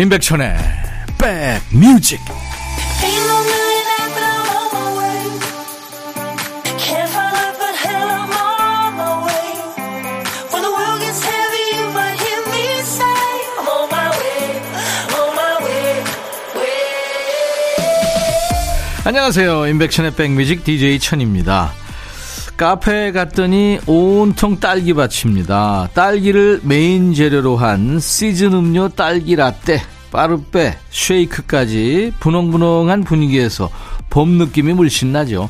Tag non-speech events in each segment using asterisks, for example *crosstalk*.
임백천의 백뮤직. 안녕하세요. 임백천의 백뮤직 DJ 천입니다. 카페에 갔더니 온통 딸기밭입니다. 딸기를 메인 재료로 한 시즌 음료 딸기 라떼, 빠르빼, 쉐이크까지 분홍분홍한 분위기에서 봄 느낌이 물씬 나죠.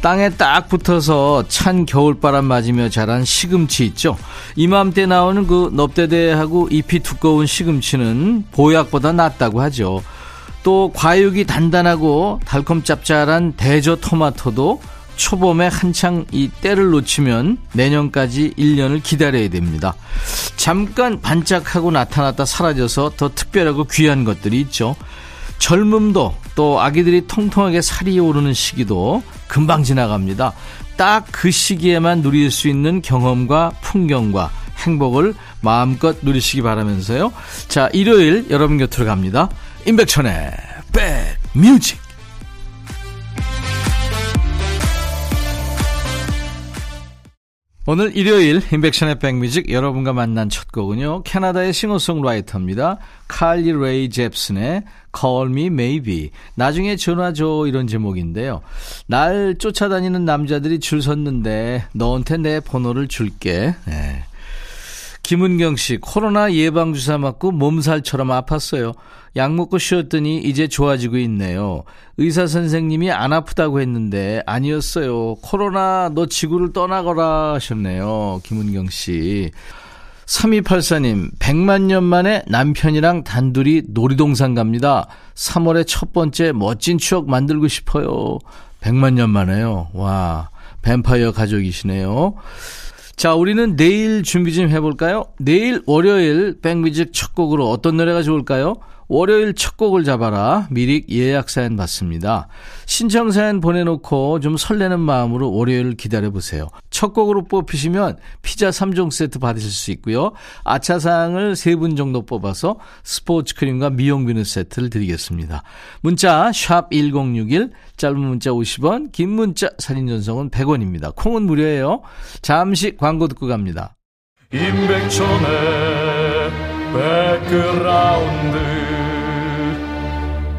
땅에 딱 붙어서 찬 겨울바람 맞으며 자란 시금치 있죠. 이맘때 나오는 그 넙대대하고 잎이 두꺼운 시금치는 보약보다 낫다고 하죠. 또 과육이 단단하고 달콤 짭짤한 대저 토마토도 초봄에 한창 이 때를 놓치면 내년까지 1년을 기다려야 됩니다. 잠깐 반짝하고 나타났다 사라져서 더 특별하고 귀한 것들이 있죠. 젊음도 또 아기들이 통통하게 살이 오르는 시기도 금방 지나갑니다. 딱 그 시기에만 누릴 수 있는 경험과 풍경과 행복을 마음껏 누리시기 바라면서요. 자, 일요일 여러분 곁으로 갑니다. 임백천의 백뮤직 오늘 일요일 인백션의 백뮤직 여러분과 만난 첫 곡은요. 캐나다의 싱어송라이터입니다. 칼리 레이 잽슨의 Call Me Maybe. 나중에 전화 줘 이런 제목인데요. 날 쫓아다니는 남자들이 줄 섰는데 너한테 내 번호를 줄게. 네. 김은경 씨, 코로나 예방주사 맞고 몸살처럼 아팠어요. 약 먹고 쉬었더니 이제 좋아지고 있네요. 의사 선생님이 안 아프다고 했는데 아니었어요. 코로나 너 지구를 떠나거라 하셨네요. 김은경 씨. 3284님, 100만 년 만에 남편이랑 단둘이 놀이동산 갑니다. 3월의 첫 번째 멋진 추억 만들고 싶어요. 100만 년 만에요. 와, 뱀파이어 가족이시네요. 자, 우리는 내일 준비 좀 해볼까요? 내일 월요일 백뮤직 첫 곡으로 어떤 노래가 좋을까요? 월요일 첫 곡을 잡아라. 미리 예약 사연 받습니다. 신청 사연 보내놓고 좀 설레는 마음으로 월요일 기다려보세요. 첫 곡으로 뽑히시면 피자 3종 세트 받으실 수 있고요. 아차상을 3분 정도 뽑아서 스포츠 크림과 미용 비누 세트를 드리겠습니다. 문자 1061, 짧은 문자 50원, 긴 문자 사진 전송은 100원입니다. 콩은 무료예요. 잠시 광고 듣고 갑니다. 임백천의 백그라운드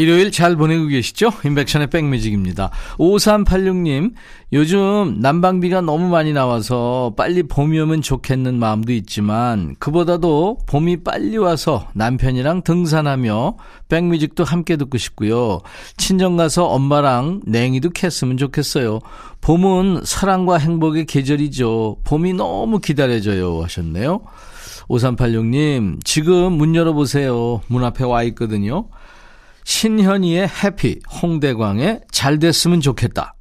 일요일 잘 보내고 계시죠? 인백션의 백뮤직입니다. 5386님, 요즘 난방비가 너무 많이 나와서 빨리 봄이 오면 좋겠는 마음도 있지만, 그보다도 봄이 빨리 와서 남편이랑 등산하며 백뮤직도 함께 듣고 싶고요. 친정 가서 엄마랑 냉이도 캤으면 좋겠어요. 봄은 사랑과 행복의 계절이죠. 봄이 너무 기다려져요. 하셨네요. 5386님, 지금 문 열어보세요. 문 앞에 와 있거든요. 신현이의 해피, 홍대광의 잘 됐으면 좋겠다.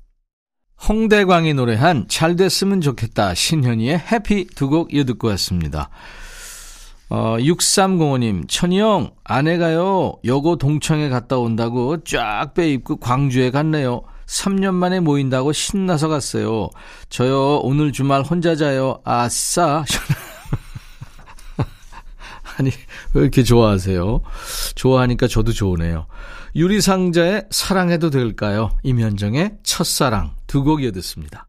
홍대광이 노래한 잘 됐으면 좋겠다. 신현이의 해피 두 곡 이어 듣고 왔습니다. 어, 6305님, 천희형, 아내가요, 여고 동창회 갔다 온다고 쫙 빼입고 광주에 갔네요. 3년 만에 모인다고 신나서 갔어요. 저요, 오늘 주말 혼자 자요. 아싸. *laughs* 아니, *laughs* 왜 이렇게 좋아하세요? 좋아하니까 저도 좋으네요. 유리상자의 사랑해도 될까요? 임현정의 첫사랑 두 곡 이어 듣습니다.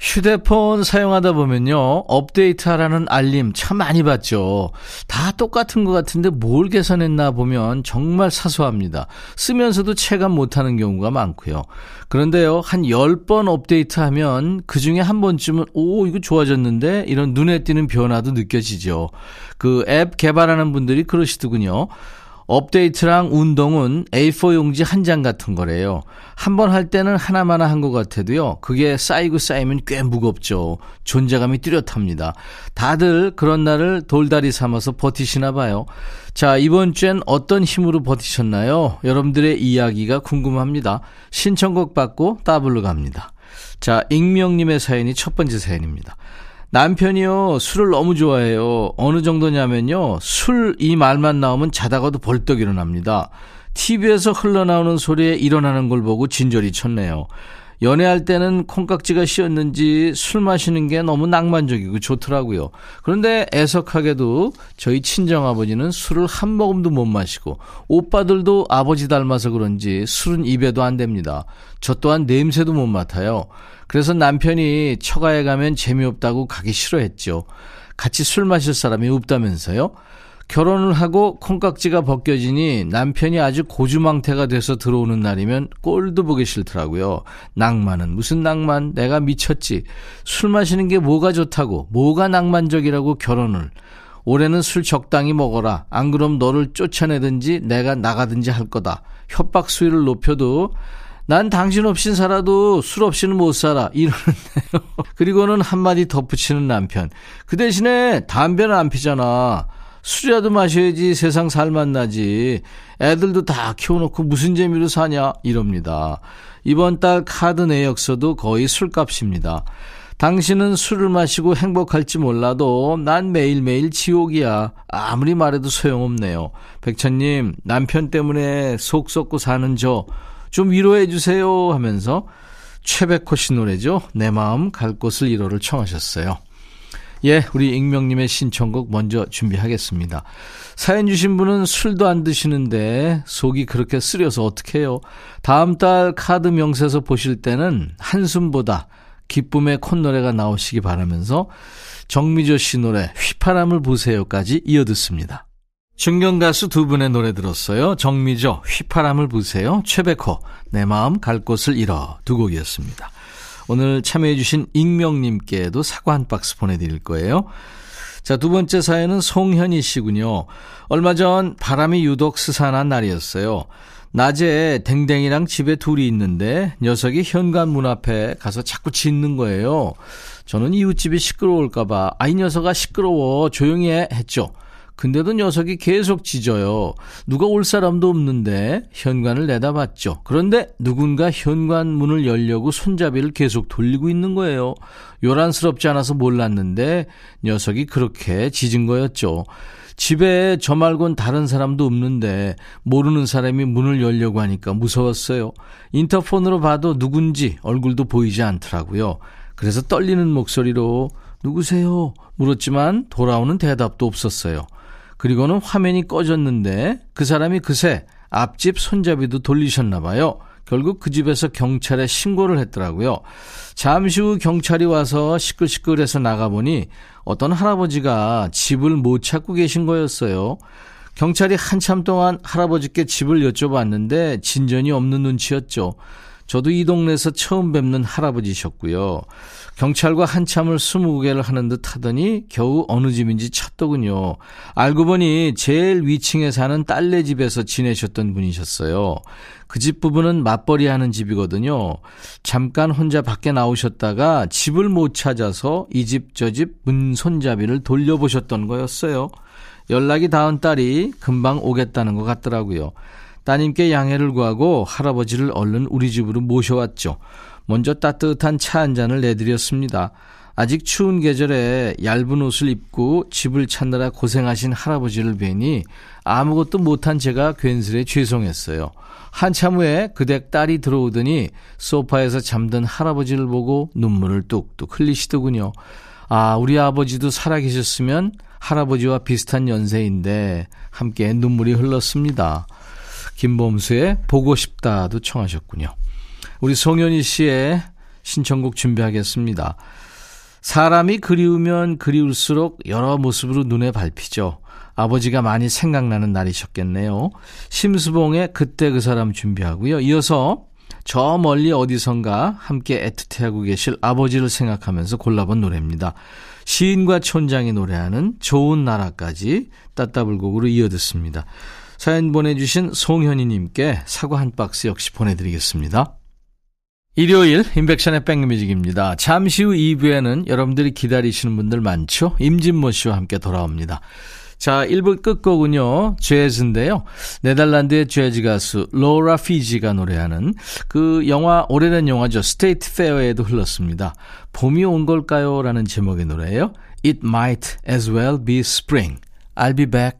휴대폰 사용하다 보면요, 업데이트하라는 알림 참 많이 받죠. 다 똑같은 것 같은데 뭘 계산했나 보면 정말 사소합니다. 쓰면서도 체감 못하는 경우가 많고요. 그런데요, 한 10번 업데이트하면 그 중에 한 번쯤은, 오, 이거 좋아졌는데? 이런 눈에 띄는 변화도 느껴지죠. 그 앱 개발하는 분들이 그러시더군요. 업데이트랑 운동은 A4 용지 한 장 같은 거래요. 한 번 할 때는 하나만 한 것 같아도요. 그게 쌓이고 쌓이면 꽤 무겁죠. 존재감이 뚜렷합니다. 다들 그런 날을 돌다리 삼아서 버티시나 봐요. 자, 이번 주엔 어떤 힘으로 버티셨나요? 여러분들의 이야기가 궁금합니다. 신청곡 받고 따블로 갑니다. 자, 익명님의 사연이 첫 번째 사연입니다. 남편이요, 술을 너무 좋아해요. 어느 정도냐면요, 술 이 말만 나오면 자다가도 벌떡 일어납니다. TV에서 흘러나오는 소리에 일어나는 걸 보고 진절이 쳤네요. 연애할 때는 콩깍지가 씌었는지 술 마시는 게 너무 낭만적이고 좋더라고요. 그런데 애석하게도 저희 친정아버지는 술을 한 모금도 못 마시고 오빠들도 아버지 닮아서 그런지 술은 입에도 안 됩니다. 저 또한 냄새도 못 맡아요. 그래서 남편이 처가에 가면 재미없다고 가기 싫어했죠. 같이 술 마실 사람이 없다면서요? 결혼을 하고 콩깍지가 벗겨지니 남편이 아주 고주망태가 돼서 들어오는 날이면 꼴도 보기 싫더라고요. 낭만은 무슨 낭만? 내가 미쳤지. 술 마시는 게 뭐가 좋다고, 뭐가 낭만적이라고 결혼을. 올해는 술 적당히 먹어라. 안 그럼 너를 쫓아내든지 내가 나가든지 할 거다. 협박 수위를 높여도 난 당신 없인 살아도 술 없이는 못 살아. 이러는데요. *laughs* 그리고는 한마디 덧붙이는 남편. 그 대신에 담배는 안 피잖아. 술이라도 마셔야지 세상 살맛 나지. 애들도 다 키워놓고 무슨 재미로 사냐? 이럽니다. 이번 달 카드 내역서도 거의 술값입니다. 당신은 술을 마시고 행복할지 몰라도 난 매일매일 지옥이야. 아무리 말해도 소용없네요. 백천님, 남편 때문에 속 썩고 사는 저 좀 위로해 주세요 하면서 최백호 씨 노래죠. 내 마음 갈 곳을 잃어를 청하셨어요. 예, 우리 익명님의 신청곡 먼저 준비하겠습니다. 사연 주신 분은 술도 안 드시는데 속이 그렇게 쓰려서 어떡해요. 다음 달 카드 명세서 보실 때는 한숨보다 기쁨의 콧노래가 나오시기 바라면서 정미조 씨 노래 휘파람을 보세요까지 이어듣습니다. 중견 가수 두 분의 노래 들었어요. 정미조, 휘파람을 부세요. 최백호, 내 마음 갈 곳을 잃어 두 곡이었습니다. 오늘 참여해주신 익명님께도 사과 한 박스 보내드릴 거예요. 자, 두 번째 사연은 송현희 씨군요. 얼마 전 바람이 유독 스산한 날이었어요. 낮에 댕댕이랑 집에 둘이 있는데 녀석이 현관 문 앞에 가서 자꾸 짖는 거예요. 저는 이웃집이 시끄러울까봐 아이 녀석아 시끄러워 조용히 해 했죠. 근데도 녀석이 계속 짖어요. 누가 올 사람도 없는데 현관을 내다봤죠. 그런데 누군가 현관 문을 열려고 손잡이를 계속 돌리고 있는 거예요. 요란스럽지 않아서 몰랐는데 녀석이 그렇게 짖은 거였죠. 집에 저 말곤 다른 사람도 없는데 모르는 사람이 문을 열려고 하니까 무서웠어요. 인터폰으로 봐도 누군지 얼굴도 보이지 않더라고요. 그래서 떨리는 목소리로 누구세요? 물었지만 돌아오는 대답도 없었어요. 그리고는 화면이 꺼졌는데 그 사람이 그새 앞집 손잡이도 돌리셨나 봐요. 결국 그 집에서 경찰에 신고를 했더라고요. 잠시 후 경찰이 와서 시끌시끌해서 나가보니 어떤 할아버지가 집을 못 찾고 계신 거였어요. 경찰이 한참 동안 할아버지께 집을 여쭤봤는데 진전이 없는 눈치였죠. 저도 이 동네에서 처음 뵙는 할아버지셨고요. 경찰과 한참을 스무고개를 하는 듯 하더니 겨우 어느 집인지 찾더군요. 알고 보니 제일 위층에 사는 딸네 집에서 지내셨던 분이셨어요. 그 집 부부는 맞벌이 하는 집이거든요. 잠깐 혼자 밖에 나오셨다가 집을 못 찾아서 이 집 저 집 문 손잡이를 돌려보셨던 거였어요. 연락이 닿은 딸이 금방 오겠다는 것 같더라고요. 따님께 양해를 구하고 할아버지를 얼른 우리 집으로 모셔왔죠. 먼저 따뜻한 차 한 잔을 내드렸습니다. 아직 추운 계절에 얇은 옷을 입고 집을 찾느라 고생하신 할아버지를 뵈니 아무것도 못한 제가 괜스레 죄송했어요. 한참 후에 그댁 딸이 들어오더니 소파에서 잠든 할아버지를 보고 눈물을 뚝뚝 흘리시더군요. 아, 우리 아버지도 살아계셨으면 할아버지와 비슷한 연세인데 함께 눈물이 흘렀습니다. 김범수의 보고 싶다도 청하셨군요. 우리 송현희 씨의 신청곡 준비하겠습니다. 사람이 그리우면 그리울수록 여러 모습으로 눈에 밟히죠. 아버지가 많이 생각나는 날이셨겠네요. 심수봉의 그때 그 사람 준비하고요. 이어서 저 멀리 어디선가 함께 애틋해하고 계실 아버지를 생각하면서 골라본 노래입니다. 시인과 촌장이 노래하는 좋은 나라까지 따따블곡으로 이어듣습니다. 사연 보내주신 송현희님께 사과 한 박스 역시 보내드리겠습니다. 일요일 임백천의 백뮤직입니다. 잠시 후 2부에는 여러분들이 기다리시는 분들 많죠? 임진모 씨와 함께 돌아옵니다. 자, 1부 끝곡은요, 재즈인데요. 네덜란드의 재즈 가수 로라 피지가 노래하는 그 영화, 오래된 영화죠. State Fair에도 흘렀습니다. 봄이 온 걸까요? 라는 제목의 노래예요. It might as well be spring. I'll be back.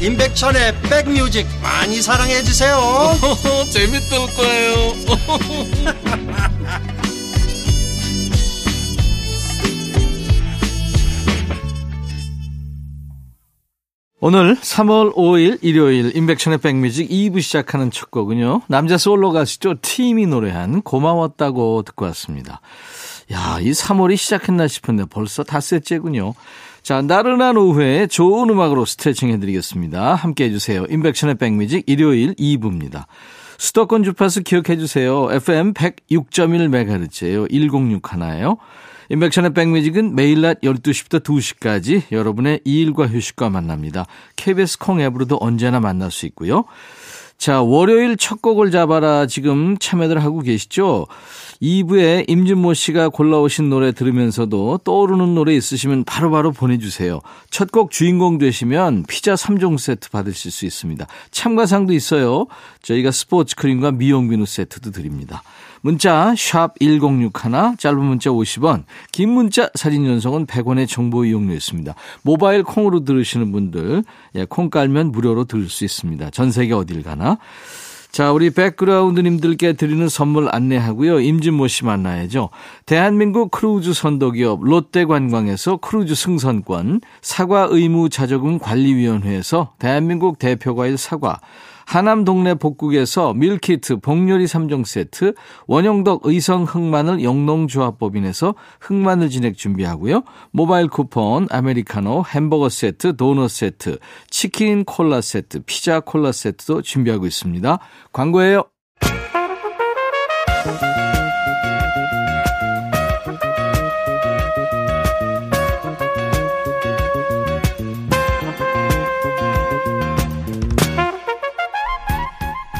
임백천의 백뮤직 많이 사랑해 주세요 *laughs* 재밌을 거예요 *laughs* 오늘 3월 5일 일요일 인백션의 백뮤직 2부 시작하는 첫 곡은요. 남자 솔로 가수죠. 팀이 노래한 고마웠다고 듣고 왔습니다. 야, 이 3월이 시작했나 싶은데 벌써 닷새째군요. 자, 나른한 오후에 좋은 음악으로 스트레칭 해드리겠습니다. 함께 해주세요. 인백션의 백뮤직 일요일 2부입니다. 수도권 주파수 기억해 주세요. FM 106.1MHz예요. 106 하나예요. 인백션의 백뮤직은 매일 낮 12시부터 2시까지 여러분의 일과 휴식과 만납니다. KBS 콩 앱으로도 언제나 만날 수 있고요. 자, 월요일 첫 곡을 잡아라 지금 참여들 하고 계시죠? 2부에 임준모 씨가 골라오신 노래 들으면서도 떠오르는 노래 있으시면 바로바로 바로 보내주세요. 첫 곡 주인공 되시면 피자 3종 세트 받으실 수 있습니다. 참가상도 있어요. 저희가 스포츠 크림과 미용 비누 세트도 드립니다. 문자 1061, 짧은 문자 50원, 긴 문자 사진 전송은 100원의 정보 이용료 있습니다. 모바일 콩으로 들으시는 분들 예, 콩 깔면 무료로 들을 수 있습니다. 전 세계 어딜 가나. 자, 우리 백그라운드님들께 드리는 선물 안내하고요. 임진모 씨 만나야죠. 대한민국 크루즈 선도기업 롯데관광에서 크루즈 승선권, 사과 의무 자조금 관리위원회에서 대한민국 대표과일 사과, 하남 동네 복국에서 밀키트 복요리 3종 세트, 원형덕 의성 흑마늘 영농조합법인에서 흑마늘 진액 준비하고요. 모바일 쿠폰, 아메리카노, 햄버거 세트, 도넛 세트, 치킨 콜라 세트, 피자 콜라 세트도 준비하고 있습니다. 광고예요.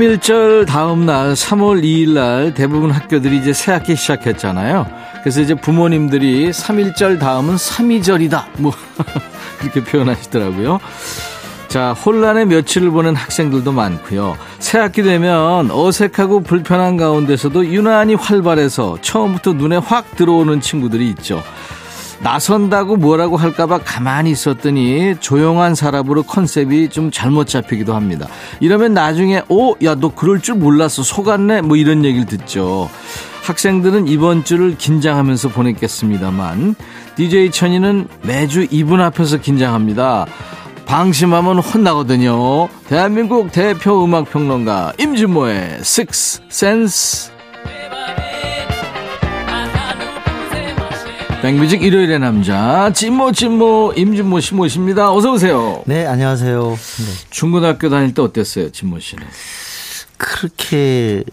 삼일절 다음 날 3월 2일 날 대부분 학교들이 이제 새학기 시작했잖아요. 그래서 이제 부모님들이 삼일절 다음은 삼이절이다. 뭐 *laughs* 그렇게 표현하시더라고요. 자, 혼란의 며칠을 보낸 학생들도 많고요. 새학기 되면 어색하고 불편한 가운데서도 유난히 활발해서 처음부터 눈에 확 들어오는 친구들이 있죠. 나선다고 뭐라고 할까봐 가만히 있었더니 조용한 사람으로 컨셉이 좀 잘못 잡히기도 합니다. 이러면 나중에, 오, 야, 너 그럴 줄 몰랐어. 속았네? 뭐 이런 얘기를 듣죠. 학생들은 이번 주를 긴장하면서 보냈겠습니다만, DJ 천이는 매주 이분 앞에서 긴장합니다. 방심하면 혼나거든요. 대한민국 대표 음악평론가 임진모의 Six Sense. 백뮤직 일요일의 남자 찐모 찐모 임진모 씨 모십니다. 어서 오세요. 네, 안녕하세요. 네. 중고등학교 다닐 때 어땠어요, 진모 씨는? 그렇게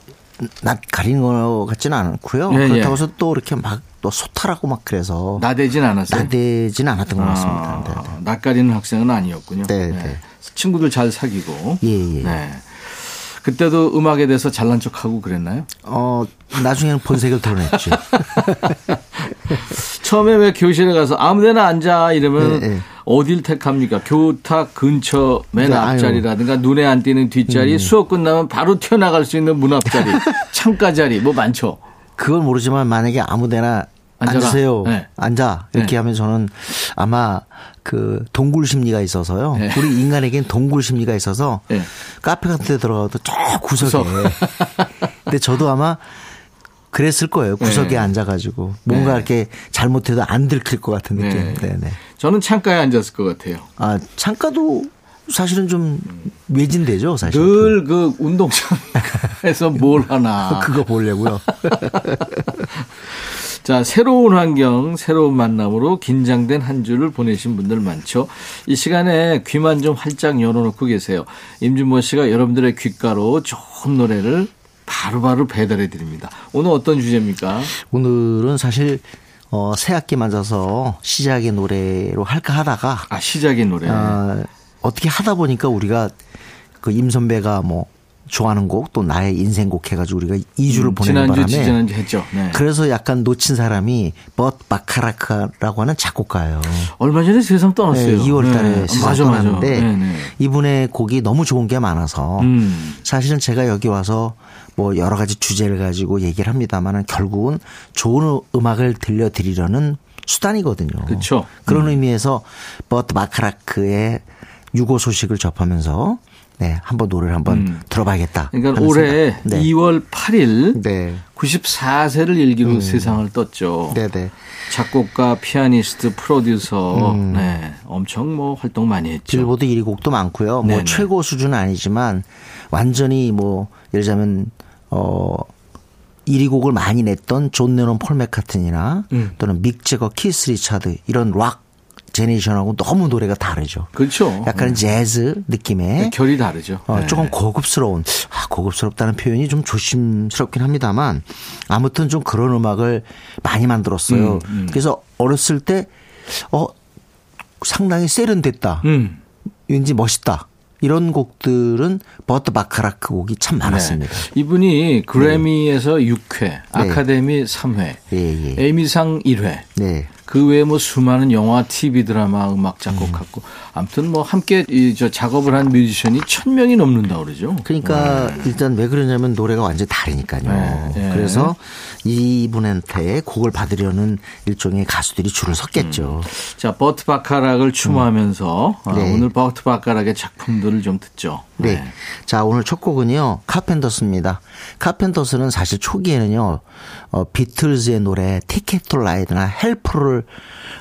낯 가린 것 같지는 않고요. 예, 그렇다고 예. 해서 또 이렇게 막 또 소탈하고 막 그래서 나대진 않았어요. 나대진 않았던 것 같습니다. 아, 네, 네. 낯 가리는 학생은 아니었군요. 네, 네. 친구들 잘 사귀고. 예, 예. 네. 그때도 음악에 대해서 잘난 척하고 그랬나요? 어, 나중에는 본색을 드러냈지. *laughs* 처음에 왜 교실에 가서 아무데나 앉아 이러면 네, 네. 어딜 택합니까? 교탁 근처 맨 네, 앞자리라든가 눈에 안 띄는 뒷자리, 음. 수업 끝나면 바로 튀어나갈 수 있는 문 앞자리, *laughs* 창가 자리 뭐 많죠. 그건 모르지만 만약에 아무데나 앉아라. 앉으세요. 네. 앉아. 이렇게 네. 하면 저는 아마 그 동굴 심리가 있어서요. 네. 우리 인간에겐 동굴 심리가 있어서 네. 카페 같은 데 들어가도 저 구석에. 구석. 근데 저도 아마 그랬을 거예요. 구석에 네. 앉아가지고 뭔가 네. 이렇게 잘못해도 안 들킬 것 같은 느낌. 네. 네. 네 저는 창가에 앉았을 것 같아요. 아 창가도 사실은 좀 외진되죠, 사실. 늘 그 운동장에서 *laughs* 뭘 하나. 그거 보려고요. *laughs* 자, 새로운 환경, 새로운 만남으로 긴장된 한 주를 보내신 분들 많죠. 이 시간에 귀만 좀 활짝 열어놓고 계세요. 임준모 씨가 여러분들의 귓가로 좋은 노래를 바로바로 배달해 드립니다. 오늘 어떤 주제입니까? 오늘은 사실 어, 새 학기 맞아서 시작의 노래로 할까 하다가 아, 시작의 노래. 어, 어떻게 하다 보니까 우리가 그 임 선배가 뭐 좋아하는 곡 또 나의 인생곡 해가지고 우리가 2주를 음, 보내는 지난주, 바람에 지난주 했죠. 네. 그래서 약간 놓친 사람이 벗 바카라카라고 하는 작곡가예요. 얼마 전에 세상 떠났어요. 네, 2월 달에 네. 세상 맞아, 맞아. 떠났는데 네, 네. 이분의 곡이 너무 좋은 게 많아서 음. 사실은 제가 여기 와서 뭐 여러 가지 주제를 가지고 얘기를 합니다만은 결국은 좋은 음악을 들려드리려는 수단이거든요. 그쵸. 그런 음. 의미에서 버트 마카라크의 유고 소식을 접하면서 네, 한번 노래를 한번 음. 들어봐야겠다. 그러니까 올해. 네. 2월 8일 네. 94세를 일기로 세상을 떴죠. 네, 네. 작곡가, 피아니스트, 프로듀서, 네, 엄청 뭐 활동 많이 했죠. 빌보드 1위 곡도 많고요. 뭐 네네. 최고 수준은 아니지만 완전히 뭐 예를 들자면 어 1위 곡을 많이 냈던 존 레논 폴 맥카트니나 음. 또는 믹 제거 키스 리차드 이런 락 제네이션하고 너무 노래가 다르죠. 그렇죠. 약간 네. 재즈 느낌의 결이 다르죠. 어, 네. 조금 고급스러운 아, 고급스럽다는 표현이 좀 조심스럽긴 합니다만 아무튼 좀 그런 음악을 많이 만들었어요. 음, 음. 그래서 어렸을 때 어, 상당히 세련됐다. 음. 왠지 멋있다. 이런 곡들은 버트 바카라크 곡이 참 많았습니다. 네. 이분이 그래미에서 6회, 아카데미 3회, 예, 예. 에미상 1회. 네. 그 외에 뭐 수많은 영화, TV 드라마, 음악 작곡하고 아무튼 뭐 함께 이 저 작업을 한 뮤지션이 천 명이 넘는다 그러죠. 그러니까 일단 왜 그러냐면 노래가 완전히 다르니까요. 네, 네. 그래서 이분한테 곡을 받으려는 일종의 가수들이 줄을 섰겠죠. 자, 버트 바카락을 추모하면서 아, 네. 오늘 버트 바카락의 작품들을 좀 듣죠. 네. 자, 오늘 첫 곡은요, 카펜터스입니다. 카펜터스는 사실 초기에는요, 어, 비틀즈의 노래 Ticket to Ride나 Help를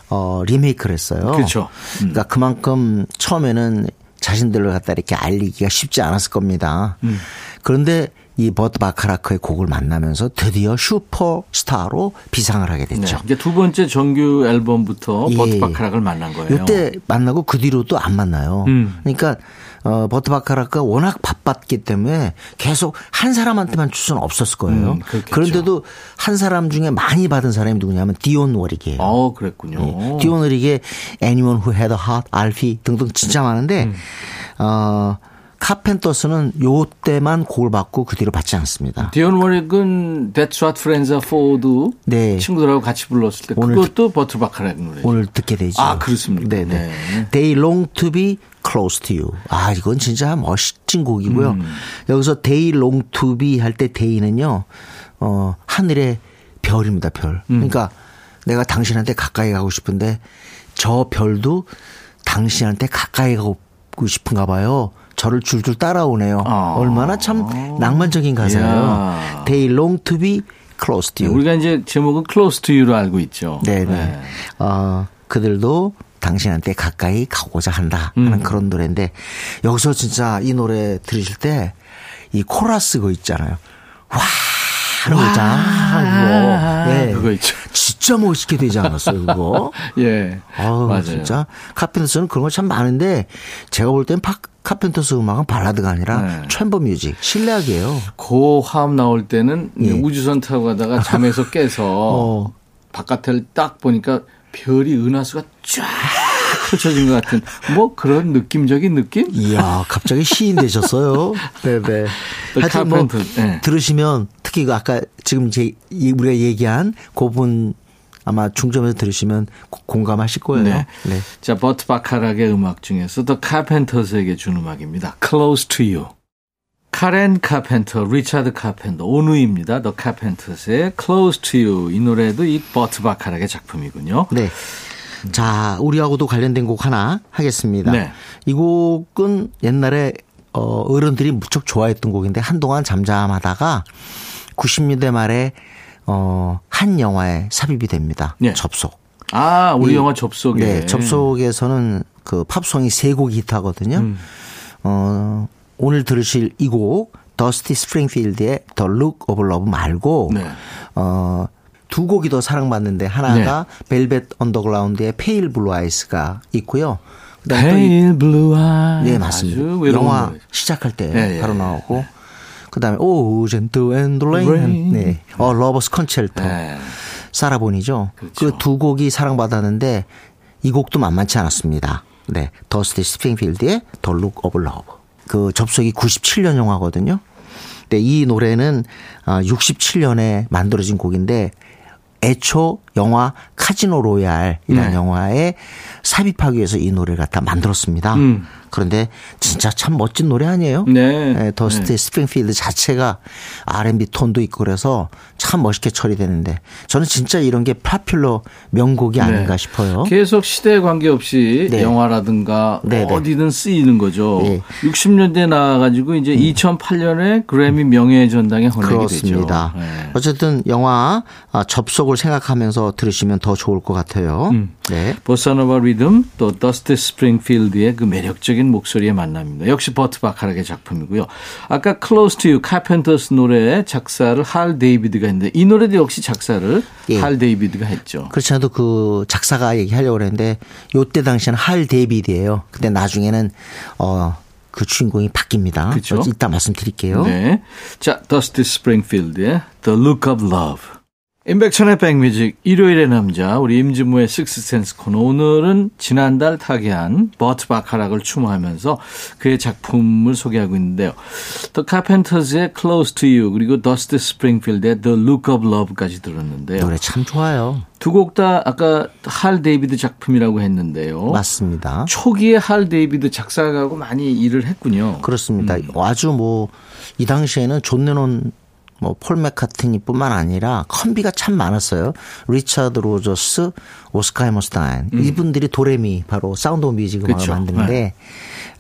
어, 리메이크를 했어요. 그렇죠. 음. 그러니까 그만큼 처음에는 자신들을 갖다 이렇게 알리기가 쉽지 않았을 겁니다. 음. 그런데 이 버트 바카라크의 곡을 만나면서 드디어 슈퍼스타로 비상을 하게 네. 됐죠. 이제 두 번째 정규 앨범부터 예. 버트 바카락을 만난 거예요. 이때 만나고 그 뒤로도 안 만나요. 음. 그러니까 어, 버트 바카라가 워낙 바빴기 때문에 계속 한 사람한테만 줄 수는 없었을 거예요. 음. 그런데도 한 사람 중에 많이 받은 사람이 누구냐면 디온 워릭이에요. 어, 그랬군요. 예. 디온 워릭의 Anyone Who Had a Heart, 알피 등등 진짜 많은데 음. 어, 카펜터스는 요 때만 곡을 받고 그 뒤로 받지 않습니다. 디온 워릭은 That's What Friends Are For도 네. 친구들하고 같이 불렀을 때 오늘 그것도 버트 바카락 노래. 오늘 듣게 되죠. 아, 그렇습니까? 네네. 네. They long to be close to you. 아, 이건 진짜 멋진 곡이고요. 음. 여기서 They long to be 할 때 Day는요, 어, 하늘의 별입니다, 별. 음. 그러니까 내가 당신한테 가까이 가고 싶은데 저 별도 당신한테 가까이 가고 싶은가 봐요. 저를 줄줄 따라오네요. 아. 얼마나 참 낭만적인 가사예요. 이야. They long to be close to you. 우리가 이제 제목은 Close to You로 알고 있죠. 네네. 네. 어, 그들도 당신한테 가까이 가고자 한다 하는 음. 그런 노래인데 여기서 진짜 이 노래 들으실 때 이 코러스 거 있잖아요. 와 하는 거 있잖아. 그거. 예. 그거 있죠. 진짜 멋있게 되지 않았어요, 그거? *laughs* 예. 맞아요. 진짜 카펜터스는 그런 거 참 많은데 제가 볼 땐 카펜터스 음악은 발라드가 아니라 네. chamber music, 실내악이에요. 그 화음 나올 때는 예. 우주선 타고 가다가 잠에서 *laughs* 깨서 어. 바깥을 딱 보니까 별이 은하수가 쫙 펼쳐진 것 같은 뭐 그런 느낌적인 느낌? 이야, *laughs* 갑자기 시인 되셨어요. 네네. 하여튼 뭐, 네. 들으시면, 특히 그 아까 지금 제, 이 우리가 얘기한 그 부분 아마 중점에서 들으시면 고- 공감하실 거예요. 네. 네. 자, 버트 바카락의 음악 중에서 더 카펜터스에게 준 음악입니다. Close to You. 카렌 카펜터, 리차드 카펜터, 오누입니다. 더 카펜터스의 Close to You. 이 노래도 이 버트 바카락의 작품이군요. 네. 자, 우리하고도 관련된 곡 하나 하겠습니다. 네. 이 곡은 옛날에 어, 어른들이 무척 좋아했던 곡인데 한동안 잠잠하다가 90년대 말에 어, 한 영화에 삽입이 됩니다. 네. 접속. 아, 우리 이- 영화 접속에. 네, 접속에서는 그 팝송이 세 곡이 히트하거든요. 음. 어, 오늘 들으실 이 곡, 더스티 스프링필드의 The Look of Love 말고, 네. 어, 두 곡이 더 사랑받는데 하나가 벨벳 언더그라운드의 Pale Blue Eyes가 있고요. 그다음에 또 이- Pale Blue Eye. 네, 맞습니다. 영화. 시작할 때 네, 바로 네, 나오고, 그 다음에 How gentle is the rain. 네. 어, Lover's Concerto. 네. 사라 본이죠. 그렇죠. 그 두 곡이 사랑받았는데 이 곡도 만만치 않았습니다. 네. 더스티 스프링필드의 The Look of Love. 그 접속이 97년 영화거든요. 근데 이 노래는 67년에 만들어진 곡인데 애초 영화 Casino Royale이라는 네. 영화에 삽입하기 위해서 이 노래를 갖다 만들었습니다. 음. 그런데 진짜 참 멋진 노래 아니에요? 네. 더스티 네. 스프링필드 자체가 R&B 톤도 있고 그래서 참 멋있게 처리되는데 저는 진짜 이런 게 popular 명곡이 아닌가 네. 싶어요. 계속 시대에 관계없이 네. 영화라든가 네, 네. 어디든 쓰이는 거죠. 네. 60년대에 나와가지고 이제 2008년에 그래미 명예전당에 헌액이 그렇습니다. 되죠. 네. 어쨌든 영화 아, 접속을 생각하면서 들으시면 더 좋을 것 같아요. 음. 네. 보사노바 리듬 또 더스티 스프링필드의 그 매력적인 목소리의 만남입니다. 역시 버트 바카락의 작품이고요. 아까 Close to You 카펜터스 노래 작사를 할 데이비드가 했는데 이 노래도 역시 작사를 예. 할 데이비드가 했죠. 그렇지 않아도 그 작사가 얘기하려고 그랬는데 요때 당시에는 할 데이비드예요. 근데 나중에는 어, 그 주인공이 바뀝니다. 그렇죠. 이따 말씀드릴게요. 네. 자, 더스티 스프링필드의 The Look of Love. 임백천의 백뮤직 일요일의 남자 우리 임진모의 식스센스 코너 오늘은 지난달 타계한 버트 바카락을 추모하면서 그의 작품을 소개하고 있는데요. The Carpenters의 Close to You 그리고 더스티 스프링필드의 The Look of Love까지 들었는데요. 노래 참 좋아요. 두 곡 다 아까 할 데이비드 작품이라고 했는데요. 맞습니다. 초기에 할 데이비드 작사가하고 많이 일을 했군요. 그렇습니다. 아주 뭐 이 당시에는 존 레논 뭐 폴 맥카트니뿐만 아니라 콤비가 참 많았어요. 리차드 로저스, 오스카 헤머스타인 이분들이 도레미 바로 Sound of Music 음악을 그렇죠. 만드는데 네.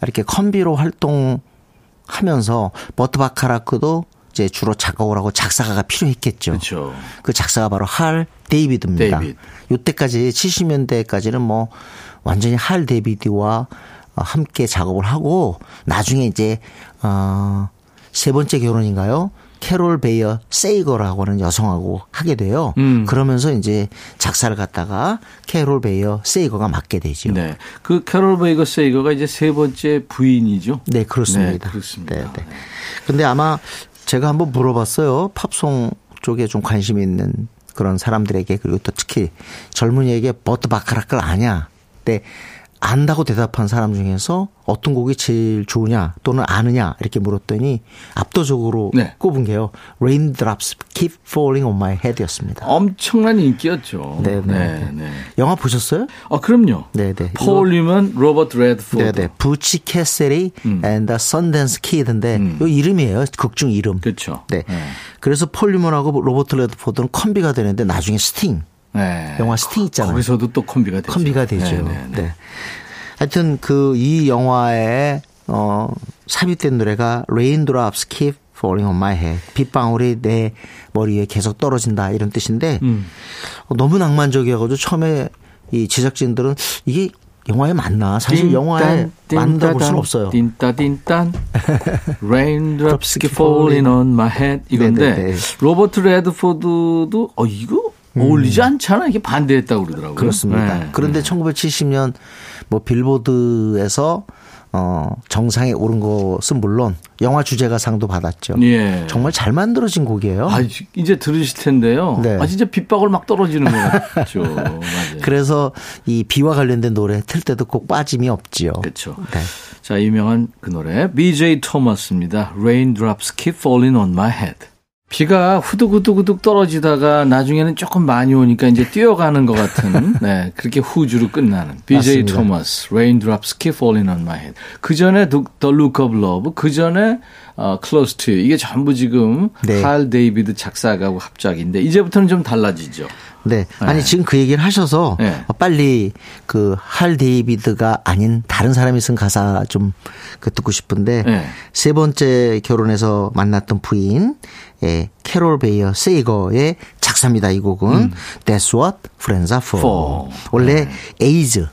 이렇게 콤비로 활동하면서 버트 바카라크도 이제 주로 작곡을 하고 작사가가 필요했겠죠. 그렇죠. 그 작사가 바로 할 데이비드입니다. 데이비드. 요때까지 70년대까지는 뭐 완전히 할 데이비드와 어, 함께 작업을 하고 나중에 이제 어 세 번째 결혼인가요? 캐롤 베이어 세이거라고 하는 여성하고 하게 돼요. 음. 그러면서 이제 작사를 갖다가 캐롤 베이어 세이거가 맡게 되죠. 네, 네. 그 캐롤 베이어 세이거가 이제 세 번째 부인이죠. 그렇습니다. 네, 그렇습니다. 네, 네. 근데 아마 제가 한번 물어봤어요. 팝송 쪽에 좀 관심 있는 그런 사람들에게 그리고 또 특히 젊은이에게 버트 바카락을 아냐? 근데 안다고 대답한 사람 중에서 어떤 곡이 제일 좋으냐 또는 아느냐 이렇게 물었더니 압도적으로 네. 꼽은 게요. Raindrops Keep Falling on My Head였습니다. 엄청난 인기였죠. 네, 네. 네. 영화 보셨어요? 아, 그럼요. 네, 네. 폴 뉴먼 로버트 레드포드. 네네. Butch Cassidy 음. and the Sundance Kid인데 이 이름이에요. 극중 이름. 그렇죠. 네. 네. 그래서 폴 뉴먼하고 로버트 레드포드는 콤비가 되는데 나중에 스팅 네. 영화 스팅 있잖아요. 거기서도 또 콤비가 되죠. 콤비가 되죠. 네, 네. 네, 네. 하여튼 그 이 영화에 어 삽입된 노래가 Raindrops Keep Falling on My Head. 빗방울이 내 머리 위에 계속 떨어진다 이런 뜻인데 음. 어, 너무 낭만적이어가지고 처음에 이 제작진들은 이게 영화에 맞나? 사실 영화에 맞다고 볼 수는 없어요. 딘따 딘딴 Raindrops keep falling on my head 이건데 네네네. 로버트 레드포드도 어 이거 어울리지 않잖아 이게 반대했다고 그러더라고요. 음. 그렇습니다. 네. 그런데 1970년 뭐 빌보드에서 어 정상에 오른 것은 물론 영화 주제가 상도 받았죠. 예. 정말 잘 만들어진 곡이에요. 아, 이제 들으실 텐데요. 네. 아, 진짜 빗방울 막 떨어지는 것 같죠. *laughs* 그래서 이 비와 관련된 노래 틀 때도 꼭 빠짐이 없지요. 그렇죠. 네. 자, 유명한 그 노래 BJ 토마스입니다. Raindrops keep falling on my head. 비가 후둑후둑후둑 떨어지다가 나중에는 조금 많이 오니까 이제 뛰어가는 것 같은 *laughs* 네 그렇게 후주로 끝나는 BJ 맞습니다. 토마스 Raindrops keep falling on my head 그 전에 The Look of Love 그 전에 어, Close to 이게 전부 지금 네. 칼 데이비드 작사가고 합작인데 이제부터는 좀 달라지죠 네. 아니 네. 지금 그 얘기를 하셔서 네. 빨리 그 할 데이비드가 아닌 다른 사람이 쓴 가사 좀 그 듣고 싶은데 네. 세 번째 결혼해서 만났던 부인 예, 캐롤 베이어 세이거의 작사입니다. 이 곡은 음. That's What Friends Are For. For. 원래 에이즈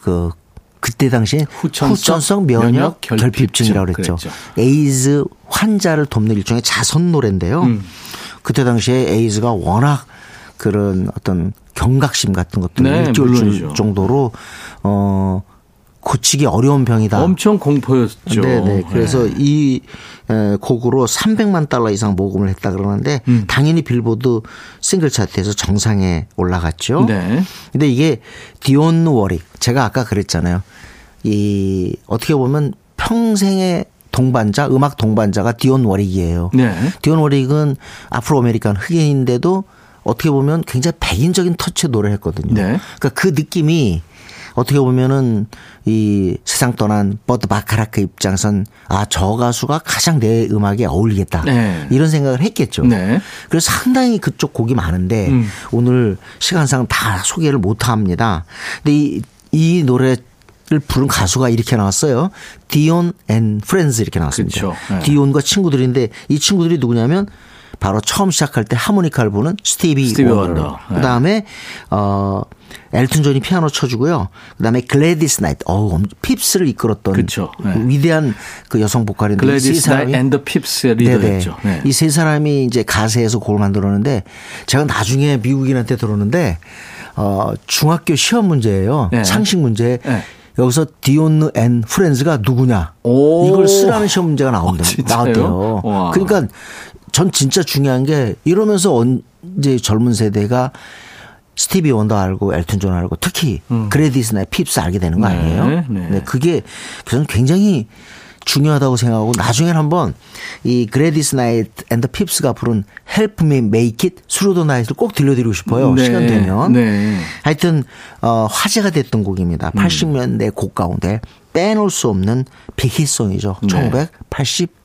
그 그때 당시에 후천성 후천성 면역 면역 결핍증 결핍증이라고 그랬죠. 그랬죠. 에이즈 환자를 돕는 일종의 자선 노래인데요. 음. 그때 당시에 에이즈가 워낙 그런 어떤 경각심 같은 것들을 네, 물론이죠. 정도로 어 고치기 어려운 병이다. 엄청 공포였죠 네네. 그래서 네. 이 에, 곡으로 300만 달러 이상 모금을 했다 그러는데 음. 당연히 빌보드 싱글 차트에서 정상에 올라갔죠. 네. 근데 이게 디온 워릭 제가 아까 그랬잖아요. 이 어떻게 보면 평생의 동반자 음악 동반자가 디온 워릭이에요. 네. 디온 워릭은 Afro American 흑인인데도 어떻게 보면 굉장히 백인적인 터치의 노래를 했거든요. 네. 그러니까 그 느낌이 어떻게 보면은 이 세상 떠난 버트 바카락 입장선 아 저 가수가 가장 내 음악에 어울리겠다 네. 이런 생각을 했겠죠. 네. 그래서 상당히 그쪽 곡이 많은데 음. 오늘 시간상 다 소개를 못 합니다. 근데 이, 이 노래 를 부른 가수가 이렇게 나왔어요. Dionne and Friends 이렇게 나왔습니다. 그쵸. 네. 디온과 친구들인데 이 친구들이 누구냐면 바로 처음 시작할 때 하모니카를 부는 스티비, 스티비 원더. 네. 그다음에 어 엘튼 존이 피아노 쳐주고요. 그다음에 글래디스 나이트, 어우 엄- 핍스를 이끌었던 그쵸. 네. 위대한 그 여성 보컬인데 이세 글래디스 사람이 나이 앤더 핍스의. 리더였죠. 네. 이 세 사람이 이제 가세에서 곡을 만들었는데 제가 나중에 미국인한테 들었는데 어 중학교 시험 문제예요. 네. 상식 문제. 네. 여기서 Dionne and Friends가 누구냐 오. 이걸 쓰라는 시험 문제가 나온다, 어, 진짜요? 나왔대요. 와. 그러니까 전 진짜 중요한 게 이러면서 언제 젊은 세대가 스티비 원더 알고 엘튼 존 알고 특히 글래디스나 핍스 알게 되는 거 음. 네, 아니에요? 네. 그게 저는 굉장히 중요하다고 생각하고 나중에 한번 이 글래디스 나이트 앤더 핍스가 부른 Help Me Make It Through the Night을 꼭 들려드리고 싶어요. 네, 시간 되면. 네. 하여튼 어, 화제가 됐던 곡입니다. 80년대 곡 가운데 빼놓을 수 없는 빅 hit song이죠. 네.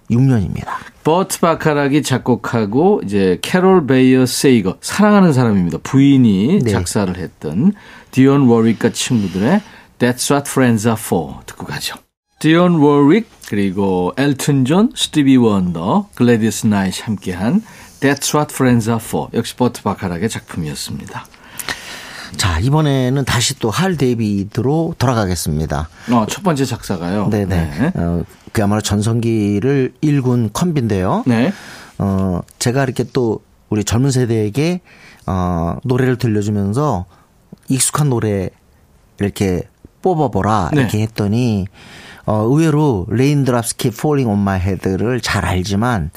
1986년입니다. 버트 바카락이 작곡하고 이제 캐롤 베이어 세이거 사랑하는 사람입니다. 부인이 네. 작사를 했던 디온 워릭과 친구들의 That's What Friends Are For 듣고 가죠. 디온 워릭 그리고 엘튼 존, 스티비 원더, 글래디스 나이트 함께한 That's What Friends Are For 역시 버트 바카락의 작품이었습니다. 자, 이번에는 다시 또 할 데이비드로 돌아가겠습니다. 어, 첫 번째 작사가요. 네네. 네. 어, 그야말로 전성기를 일군 콤비인데요. 네. 어, 제가 이렇게 또 우리 젊은 세대에게 어, 노래를 들려주면서 익숙한 노래 이렇게 뽑아보라 네. 이렇게 했더니 어, 의외로 Raindrops Keep Falling on My Head를 잘 알지만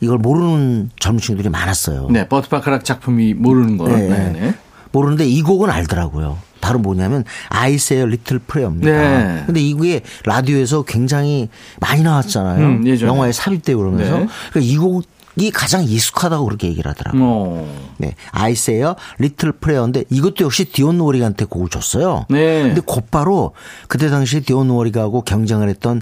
이걸 모르는 젊은 친구들이 많았어요. 네, 버트 바카락 작품이 모르는 거요. 네. 네. 네. 모르는데 이 곡은 알더라고요. 바로 뭐냐면 I Say a Little Prayer입니다. 네. 근데 이게 라디오에서 굉장히 많이 나왔잖아요. 음. 영화에 삽입되고 그러면서 네. 그러니까 이 곡이 가장 익숙하다고 그렇게 얘기를 하더라고요. 어. 네. I Say a Little Prayer인데 이것도 역시 디온 워릭한테 곡을 줬어요. 네. 근데 곧바로 그때 당시 디온 워릭하고 경쟁을 했던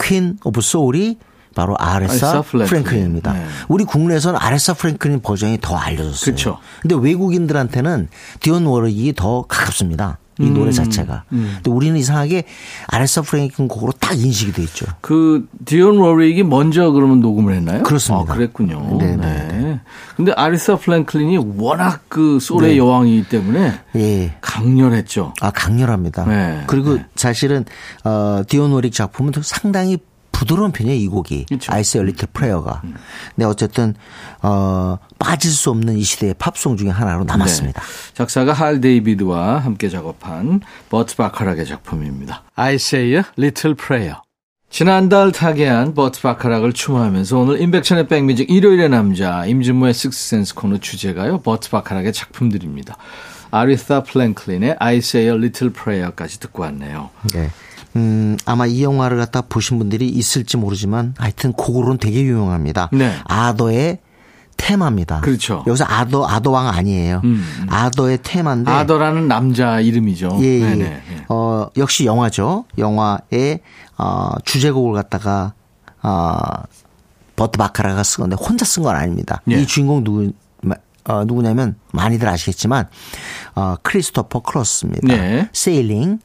Queen of Soul이 바로 아레사 아레사 프랭클린. 프랭클린입니다. 네. 우리 국내에서는 아레사 프랭클린 버전이 더 알려졌어요. 그쵸. 근데 외국인들한테는 디온 워릭이 더 가깝습니다. 이 음. 노래 자체가. 근데 우리는 이상하게 아레사 프랭클린 곡으로 딱 인식이 돼 있죠. 그 디온 워릭이 먼저 그러면 녹음을 했나요? 그렇습니다. 아, 그랬군요. 네, 네. 네, 근데 아레사 프랭클린이 워낙 그 소울의 네. 여왕이기 때문에 예. 강렬했죠. 아 강렬합니다. 네. 그리고 사실은 어 디온 워릭 작품은 또 상당히 부드러운 편이에요 이 곡이. I Say a Little Prayer가. 근데 어쨌든 어 빠질 수 없는 이 시대의 팝송 중에 하나로 남았습니다. 네. 작사가 할 데이비드와 함께 작업한 버트 바카락의 작품입니다. I say a little prayer. 지난달 타계한 버트 바카락을 추모하면서 오늘 임백천의 백뮤직 일요일의 남자 임진모의 Sixth Sense 코너 주제가요. 버트 바카락의 작품들입니다. 아레사 프랭클린의 I say a little prayer까지 듣고 왔네요. 네. 음, 아마 이 영화를 갖다 보신 분들이 있을지 모르지만 하여튼 곡으로는 되게 유용합니다. 네. 아더의 테마입니다. 그렇죠. 여기서 아더 아더왕 아니에요. 음. 아더의 테마인데 아더라는 남자 이름이죠. 예, 예. 네네. 예. 어, 역시 영화죠. 영화의 어, 주제곡을 갖다가 어, 버트 바카락이 쓴 건데 혼자 쓴 건 아닙니다. 예. 이 주인공 누구 어, 누구냐면 많이들 아시겠지만 어, 크리스토퍼 크로스입니다. 네. Sailing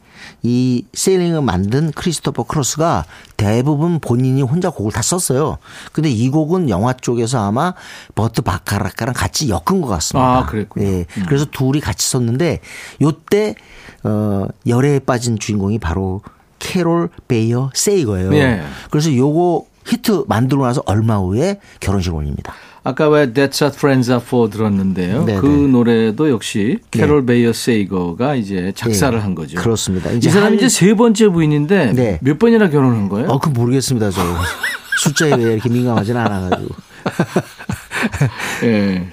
이 Sailing을 만든 크리스토퍼 크로스가 대부분 본인이 혼자 곡을 다 썼어요. 근데 이 곡은 영화 쪽에서 아마 버트 바카락이랑 같이 엮은 것 같습니다. 아, 그랬군요. 예. 그래서 둘이 같이 썼는데 요때 어 열애에 빠진 주인공이 바로 캐롤 베이어 세이거예요. 예. 그래서 요거 히트 만들고 나서 얼마 후에 결혼식 올립니다. 아까 왜 That's What Friends Are For 들었는데요. 네네. 그 노래도 역시 캐롤 베이어 세이거가 이제 작사를 네. 한 거죠. 그렇습니다. 이 이제 사람이 한- 이제 세 번째 부인인데 네. 몇 번이나 결혼한 거예요? 어, 그 모르겠습니다, 저. *laughs* 숫자에 왜 이렇게 민감하진 않아가지고. *laughs* 예.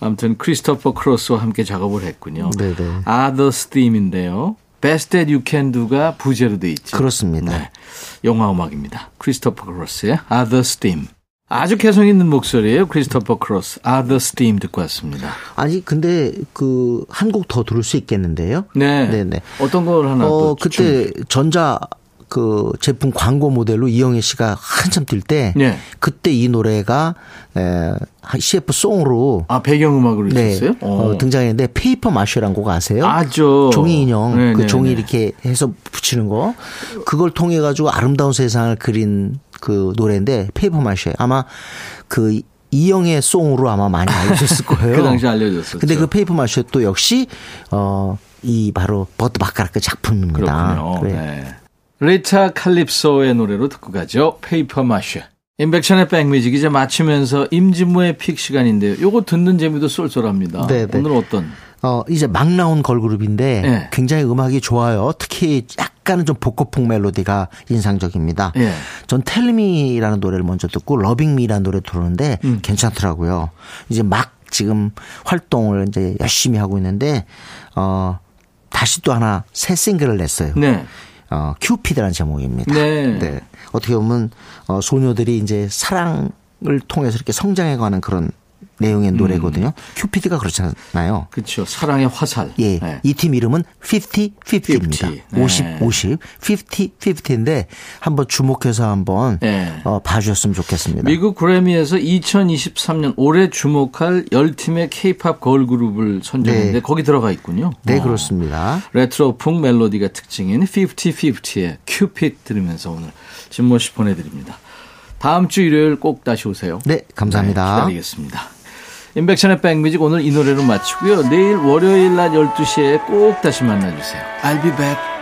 아무튼 크리스토퍼 크로스와 함께 작업을 했군요. 네네. Others Theme인데요. Best That You Can Do가 부제로 돼 있죠. 그렇습니다. 네. 영화 음악입니다. 크리스토퍼 크로스의 Arthur's Theme. 아주 개성 있는 목소리예요. 크리스토퍼 크로스. Arthur's Theme 듣고 왔습니다. 아니, 근데 그, 한 곡 더 들을 수 있겠는데요? 네. 네네. 어떤 걸 하나 어, 또 그때 전자 그 제품 광고 모델로 이영애 씨가 한참 뛸때 네. 그때 이 노래가 에, CF 송으로 아 배경 음악으로 네, 있었어요? 어, 등장했는데 Paper Mache라는 곡 아세요? 알죠. 종이 인형 네, 그 네, 종이 네. 이렇게 해서 붙이는 거 그걸 통해 가지고 아름다운 세상을 그린 그 노래인데 Paper Mache 아마 그 이영애 송으로 아마 많이 알려졌을 *laughs* 거예요. 그 당시 알려졌었죠. 근데 그 Paper Mache 또 역시 어 이 바로 버트 바카락 작품입니다. 그렇군요. 그래. 네. 리타 칼립소의 노래로 듣고 가죠. Paper Mache. 임백천의 백뮤직 이제 마치면서 임진모의 pick 시간인데요. 요거 듣는 재미도 쏠쏠합니다. 네, 네. 오늘 어떤? 어, 이제 막 나온 걸그룹인데 네. 굉장히 음악이 좋아요. 특히 약 간은 좀 복고풍 멜로디가 인상적입니다. 예. 전 텔미라는 노래를 먼저 듣고 러빙미라는 노래 들었는데 음. 괜찮더라고요. 이제 막 지금 활동을 이제 열심히 하고 있는데 어 다시 또 하나 새 싱글을 냈어요. 네. 어 큐피드라는 제목입니다. 네. 어떻게 보면 어 소녀들이 이제 사랑을 통해서 이렇게 성장해가는 그런 내용의 음. 노래거든요. 큐피드가 그렇잖아요. 그렇죠. 사랑의 화살. 예. 네. 이팀 이름은 50, 50입니다. 50. 네. 50, 50. 50, 50인데 한번 주목해서 한번 네. 어, 봐주셨으면 좋겠습니다. 미국 그래미에서 2023년 올해 주목할 10팀의 케이팝 걸그룹을 선정했는데 네. 거기 들어가 있군요. 네, 어. 그렇습니다. 레트로풍 멜로디가 특징인 50-50의 큐핏 들으면서 오늘 진모 씨 보내드립니다. 다음 주 일요일 꼭 다시 오세요. 네, 감사합니다. 네, 기다리겠습니다. 인백션의 백뮤직 오늘 이 노래로 마치고요. 내일 월요일 낮 12시에 꼭 다시 만나주세요. I'll be back.